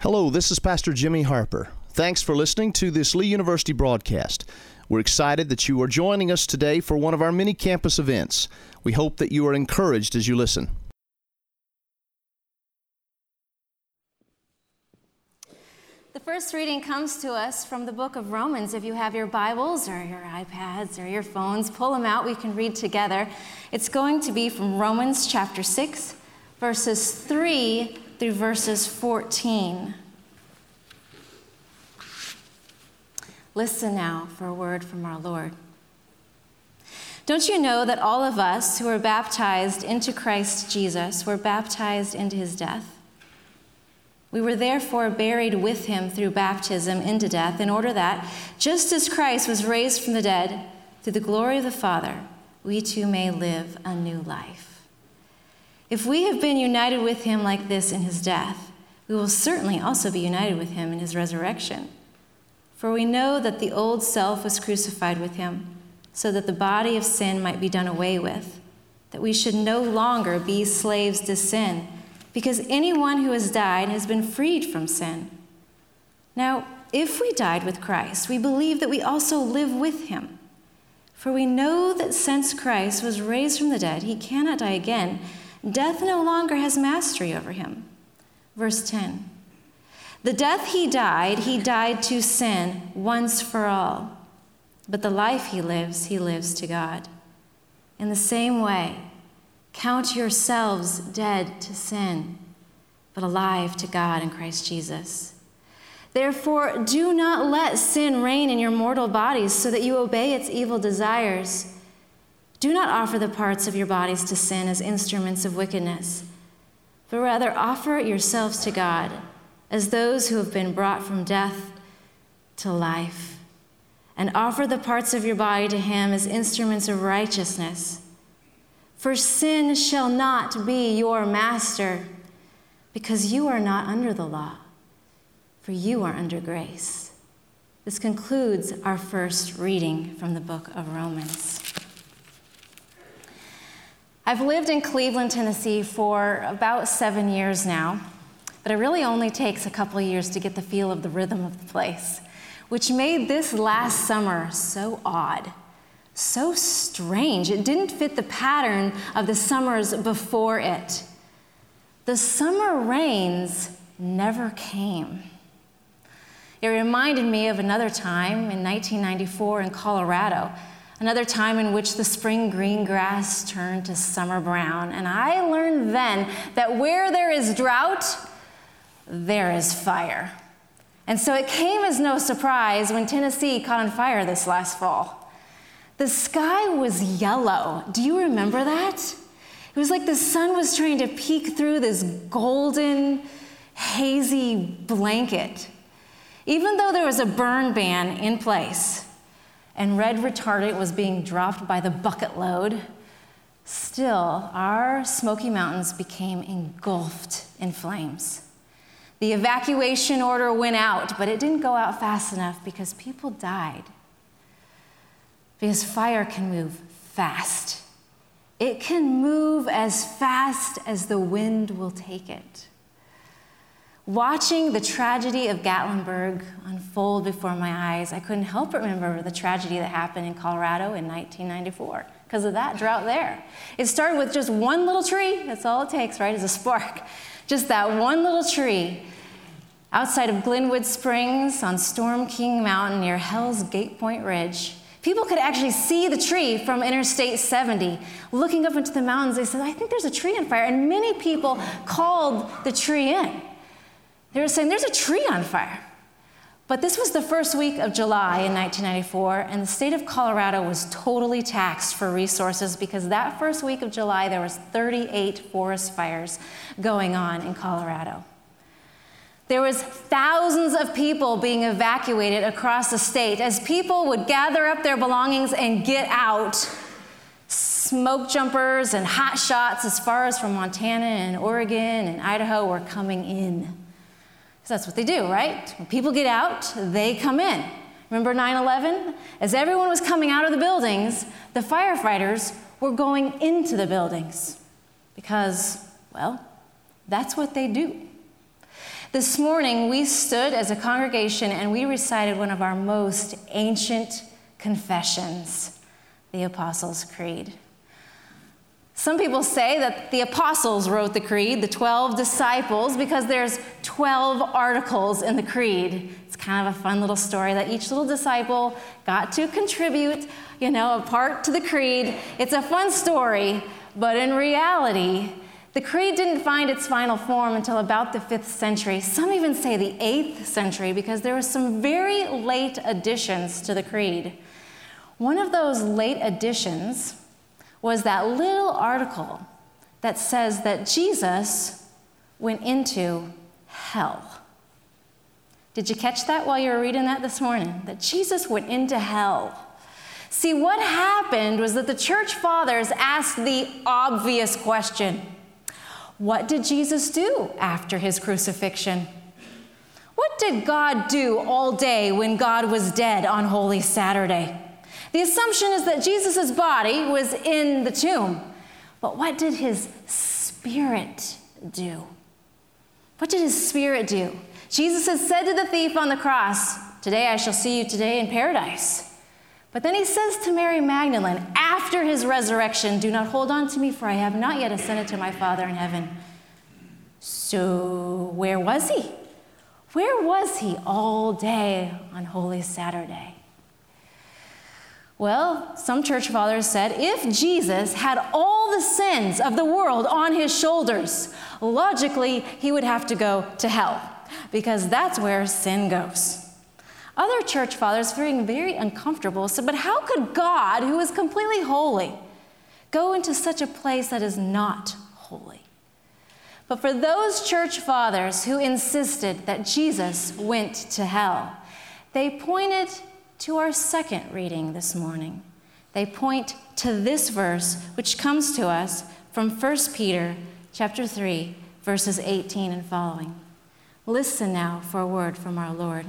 Hello, this is Pastor Jimmy Harper. Thanks for listening to this Lee University broadcast. We're excited that you are joining us today for one of our many campus events. We hope that you are encouraged as you listen. The first reading comes to us from the book of Romans. If you have your Bibles or your iPads or your phones, pull them out. We can read together. It's going to be from Romans chapter 6, verses 3 through verses 14. Listen now for a word from our Lord. Don't you know that all of us who were baptized into Christ Jesus were baptized into his death? We were therefore buried with him through baptism into death, in order that, just as Christ was raised from the dead through the glory of the Father, we too may live a new life. If we have been united with him like this in his death, we will certainly also be united with him in his resurrection. For we know that the old self was crucified with him, so that the body of sin might be done away with, that we should no longer be slaves to sin, because anyone who has died has been freed from sin. Now, if we died with Christ, we believe that we also live with him. For we know that since Christ was raised from the dead, he cannot die again. Death no longer has mastery over him. Verse 10. The death he died, he died to sin once for all. But the life he lives, he lives to God. In the same way, count yourselves dead to sin, but alive to God in Christ Jesus. Therefore, do not let sin reign in your mortal bodies so that you obey its evil desires. Do not offer the parts of your bodies to sin as instruments of wickedness, but rather offer yourselves to God as those who have been brought from death to life, and offer the parts of your body to him as instruments of righteousness. For sin shall not be your master, because you are not under the law, for you are under grace. This concludes our first reading from the book of Romans. I've lived in Cleveland, Tennessee for about seven years now but it really only takes a couple years to get the feel of the rhythm of the place, which made this last summer so odd, so strange. It didn't fit the pattern of the summers before it. The summer rains never came. It reminded me of another time in 1994 in Colorado, another time in which the spring green grass turned to summer brown. And I learned then that where there is drought, there is fire. And so it came as no surprise when Tennessee caught on fire this last fall. The sky was yellow. Do you remember that? It was like the sun was trying to peek through this golden, hazy blanket. Even though there was a burn ban in place and red retardant was being dropped by the bucket load, still our Smoky Mountains became engulfed in flames. The evacuation order went out, but it didn't go out fast enough because people died. Because fire can move fast. It can move as fast as the wind will take it. Watching the tragedy of Gatlinburg unfold before my eyes, I couldn't help but remember the tragedy that happened in Colorado in 1994 because of that drought there. It started with just one little tree, that's all it takes, right, is a spark. Just that one little tree outside of Glenwood Springs on Storm King Mountain near Hell's Gate Point Ridge. People could actually see the tree from Interstate 70. Looking up into the mountains, they said, I think there's a tree on fire. And many people called the tree in. They were saying, There's a tree on fire. But this was the first week of July in 1994, and the state of Colorado was totally taxed for resources because that first week of July there was 38 forest fires going on in Colorado. There was thousands of people being evacuated across the state as people would gather up their belongings and get out. Smoke jumpers and hot shots as far as from Montana and Oregon and Idaho were coming in. Because that's what they do, right? When people get out, they come in. Remember 9 11? As everyone was coming out of the buildings, the firefighters were going into the buildings because, well, that's what they do. This morning, we stood as a congregation and we recited one of our most ancient confessions, the Apostles' Creed. Some people say that the apostles wrote the creed, the 12 disciples, because there's 12 articles in the creed. It's kind of a fun little story that each little disciple got to contribute, you know, a part to the creed. It's a fun story, but in reality, the creed didn't find its final form until about the 5th century. Some even say the 8th century because there were some very late additions to the creed. One of those late additions was that little article that says that Jesus went into hell. Did you catch that while you were reading that this morning? That Jesus went into hell. See, what happened was that the church fathers asked the obvious question What did Jesus do after his crucifixion? What did God do all day when God was dead on Holy Saturday? The assumption is that Jesus' body was in the tomb. But what did his spirit do? What did his spirit do? Jesus has said to the thief on the cross, Today I shall see you today in paradise. But then he says to Mary Magdalene, after his resurrection, Do not hold on to me, for I have not yet ascended to my Father in heaven. So, where was he? Where was he all day on Holy Saturday? Well, some church fathers said if Jesus had all the sins of the world on his shoulders, logically, he would have to go to hell, because that's where sin goes. Other church fathers, feeling very uncomfortable, said, But how could God, who is completely holy, go into such a place that is not holy? But for those church fathers who insisted that Jesus went to hell, they pointed to our second reading this morning. They point to this verse, which comes to us from 1 Peter chapter 3, verses 18 and following. Listen now for a word from our Lord.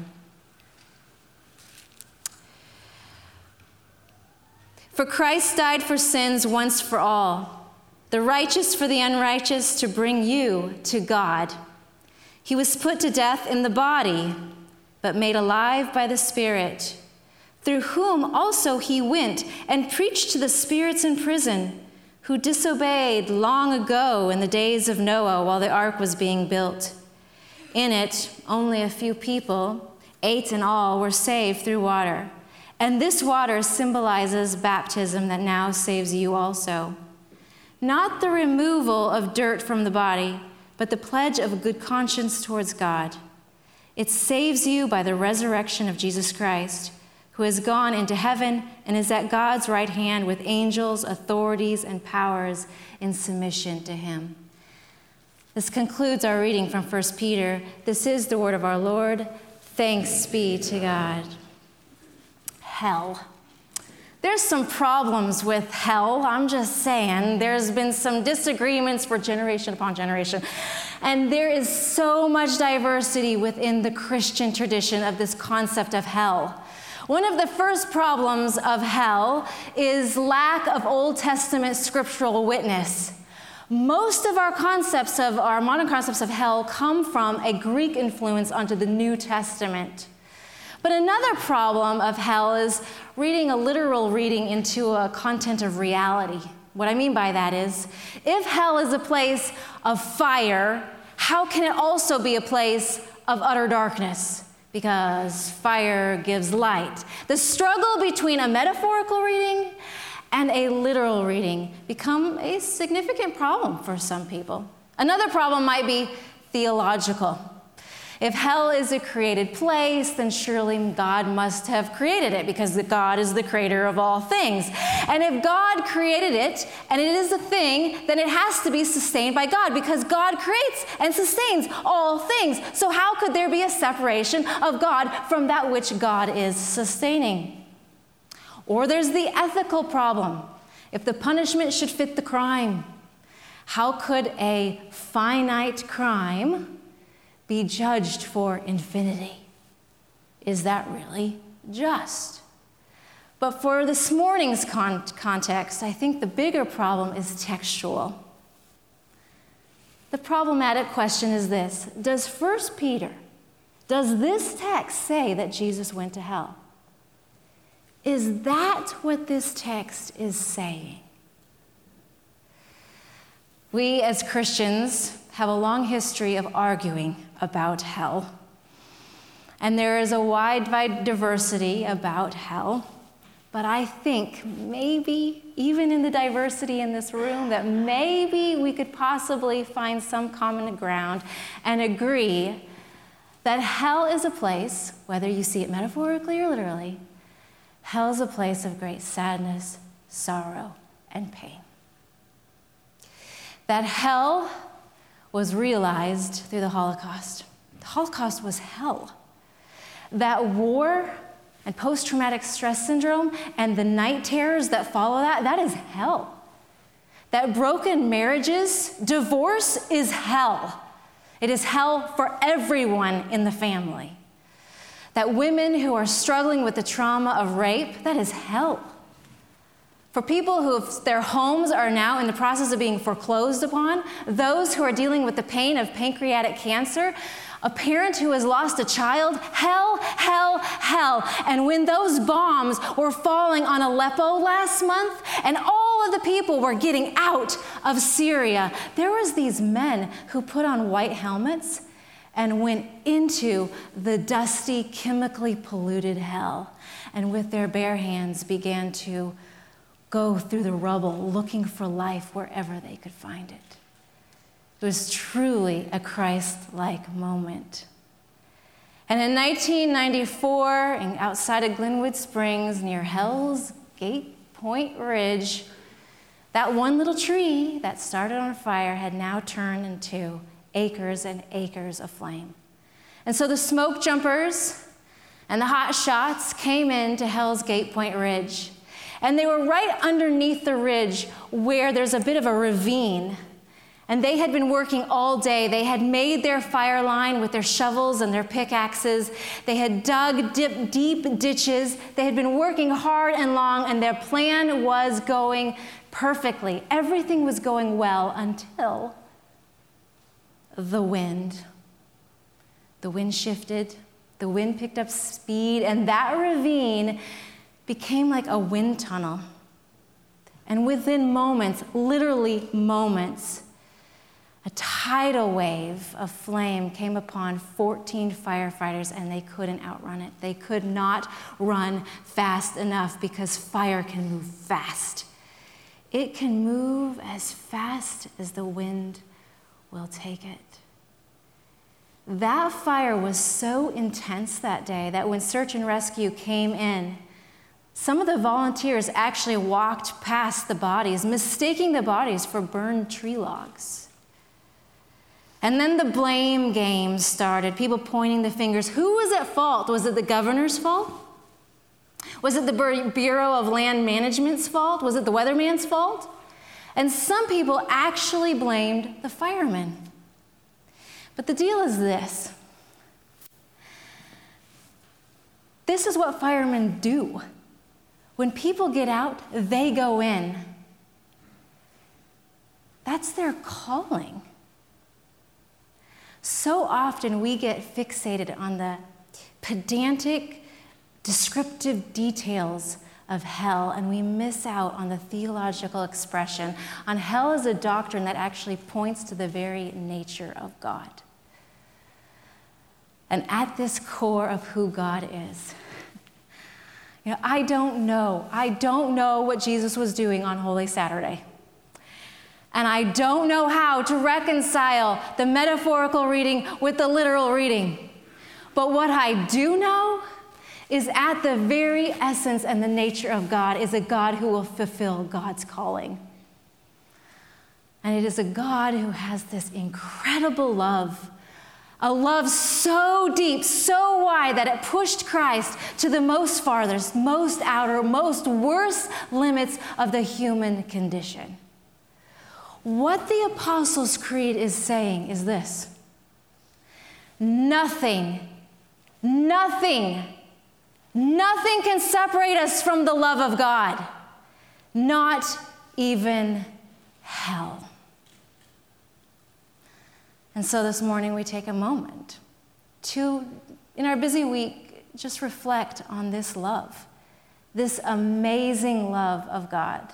For Christ died for sins once for all, the righteous for the unrighteous, to bring you to God. He was put to death in the body, but made alive by the Spirit through whom also he went and preached to the spirits in prison, who disobeyed long ago in the days of Noah while the ark was being built. In it, only a few people, eight in all, were saved through water. And this water symbolizes baptism that now saves you also. Not the removal of dirt from the body, but the pledge of a good conscience towards God. It saves you by the resurrection of Jesus Christ who has gone into heaven and is at God's right hand with angels, authorities, and powers in submission to him. This concludes our reading from 1 Peter. This is the word of our Lord. Thanks be to God. Hell. There's some problems with hell, I'm just saying. There's been some disagreements for generation upon generation. And there is so much diversity within the Christian tradition of this concept of hell. One of the first problems of hell is lack of Old Testament scriptural witness. Most of our concepts of our modern concepts of hell come from a Greek influence onto the New Testament. But another problem of hell is reading a literal reading into a content of reality. What I mean by that is, if hell is a place of fire, how can it also be a place of utter darkness? Because fire gives light. The struggle between a metaphorical reading and a literal reading become a significant problem for some people. Another problem might be theological. If hell is a created place, then surely God must have created it because God is the creator of all things. And if God created it and it is a thing, then it has to be sustained by God because God creates and sustains all things. So, how could there be a separation of God from that which God is sustaining? Or there's the ethical problem. If the punishment should fit the crime, how could a finite crime? Be judged for infinity. Is that really just? But for this morning's con- context, I think the bigger problem is textual. The problematic question is this Does 1 Peter, does this text say that Jesus went to hell? Is that what this text is saying? We as Christians have a long history of arguing about hell. And there is a wide wide diversity about hell. But I think maybe, even in the diversity in this room, that maybe we could possibly find some common ground and agree that hell is a place, whether you see it metaphorically or literally, hell is a place of great sadness, sorrow, and pain. That hell was realized through the Holocaust. The Holocaust was hell. That war and post traumatic stress syndrome and the night terrors that follow that, that is hell. That broken marriages, divorce is hell. It is hell for everyone in the family. That women who are struggling with the trauma of rape, that is hell. For people who their homes are now in the process of being foreclosed upon, those who are dealing with the pain of pancreatic cancer, a parent who has lost a child, hell, hell, hell. And when those bombs were falling on Aleppo last month and all of the people were getting out of Syria, there was these men who put on white helmets and went into the dusty, chemically polluted hell and with their bare hands began to go through the rubble looking for life wherever they could find it. It was truly a Christ like moment. And in 1994, outside of Glenwood Springs, near Hell's Gate Point Ridge, that one little tree that started on fire had now turned into acres and acres of flame. And so the smoke jumpers and the hot shots came into Hell's Gate Point Ridge. And they were right underneath the ridge where there's a bit of a ravine and they had been working all day. They had made their fire line with their shovels and their pickaxes. They had dug deep, deep ditches. They had been working hard and long, and their plan was going perfectly. Everything was going well until the wind. The wind shifted, the wind picked up speed, and that ravine became like a wind tunnel. And within moments, literally moments, a tidal wave of flame came upon 14 firefighters and they couldn't outrun it. They could not run fast enough because fire can move fast. It can move as fast as the wind will take it. That fire was so intense that day that when search and rescue came in, some of the volunteers actually walked past the bodies, mistaking the bodies for burned tree logs. And then the blame game started, people pointing the fingers. Who was at fault? Was it the governor's fault? Was it the Bureau of Land Management's fault? Was it the weatherman's fault? And some people actually blamed the firemen. But the deal is this this is what firemen do. When people get out, they go in. That's their calling. So often we get fixated on the pedantic, descriptive details of hell, and we miss out on the theological expression on hell as a doctrine that actually points to the very nature of God. And at this core of who God is, you know, I don't know. I don't know what Jesus was doing on Holy Saturday. And I don't know how to reconcile the metaphorical reading with the literal reading. But what I do know is at the very essence and the nature of God is a God who will fulfill God's calling. And it is a God who has this incredible love, a love so deep, so wide that it pushed Christ to the most farthest, most outer, most worst limits of the human condition. What the Apostles' Creed is saying is this nothing, nothing, nothing can separate us from the love of God, not even hell. And so this morning we take a moment to, in our busy week, just reflect on this love, this amazing love of God.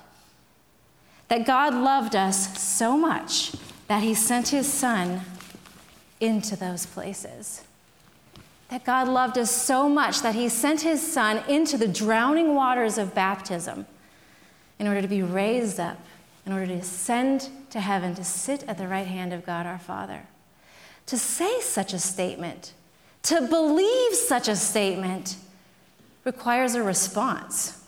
That God loved us so much that he sent his son into those places. That God loved us so much that he sent his son into the drowning waters of baptism in order to be raised up, in order to ascend to heaven, to sit at the right hand of God our Father. To say such a statement, to believe such a statement, requires a response.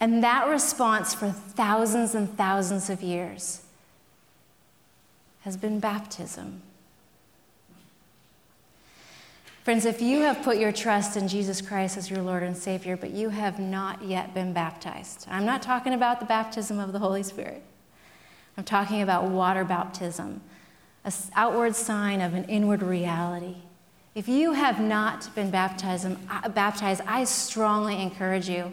And that response for thousands and thousands of years has been baptism. Friends, if you have put your trust in Jesus Christ as your Lord and Savior, but you have not yet been baptized, I'm not talking about the baptism of the Holy Spirit. I'm talking about water baptism, an outward sign of an inward reality. If you have not been baptized, um, uh, baptized, I strongly encourage you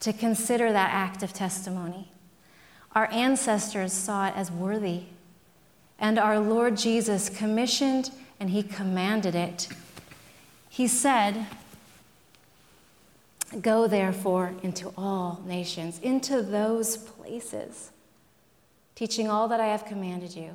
to consider that act of testimony. Our ancestors saw it as worthy, and our Lord Jesus commissioned and he commanded it he said, Go therefore into all nations, into those places, teaching all that I have commanded you,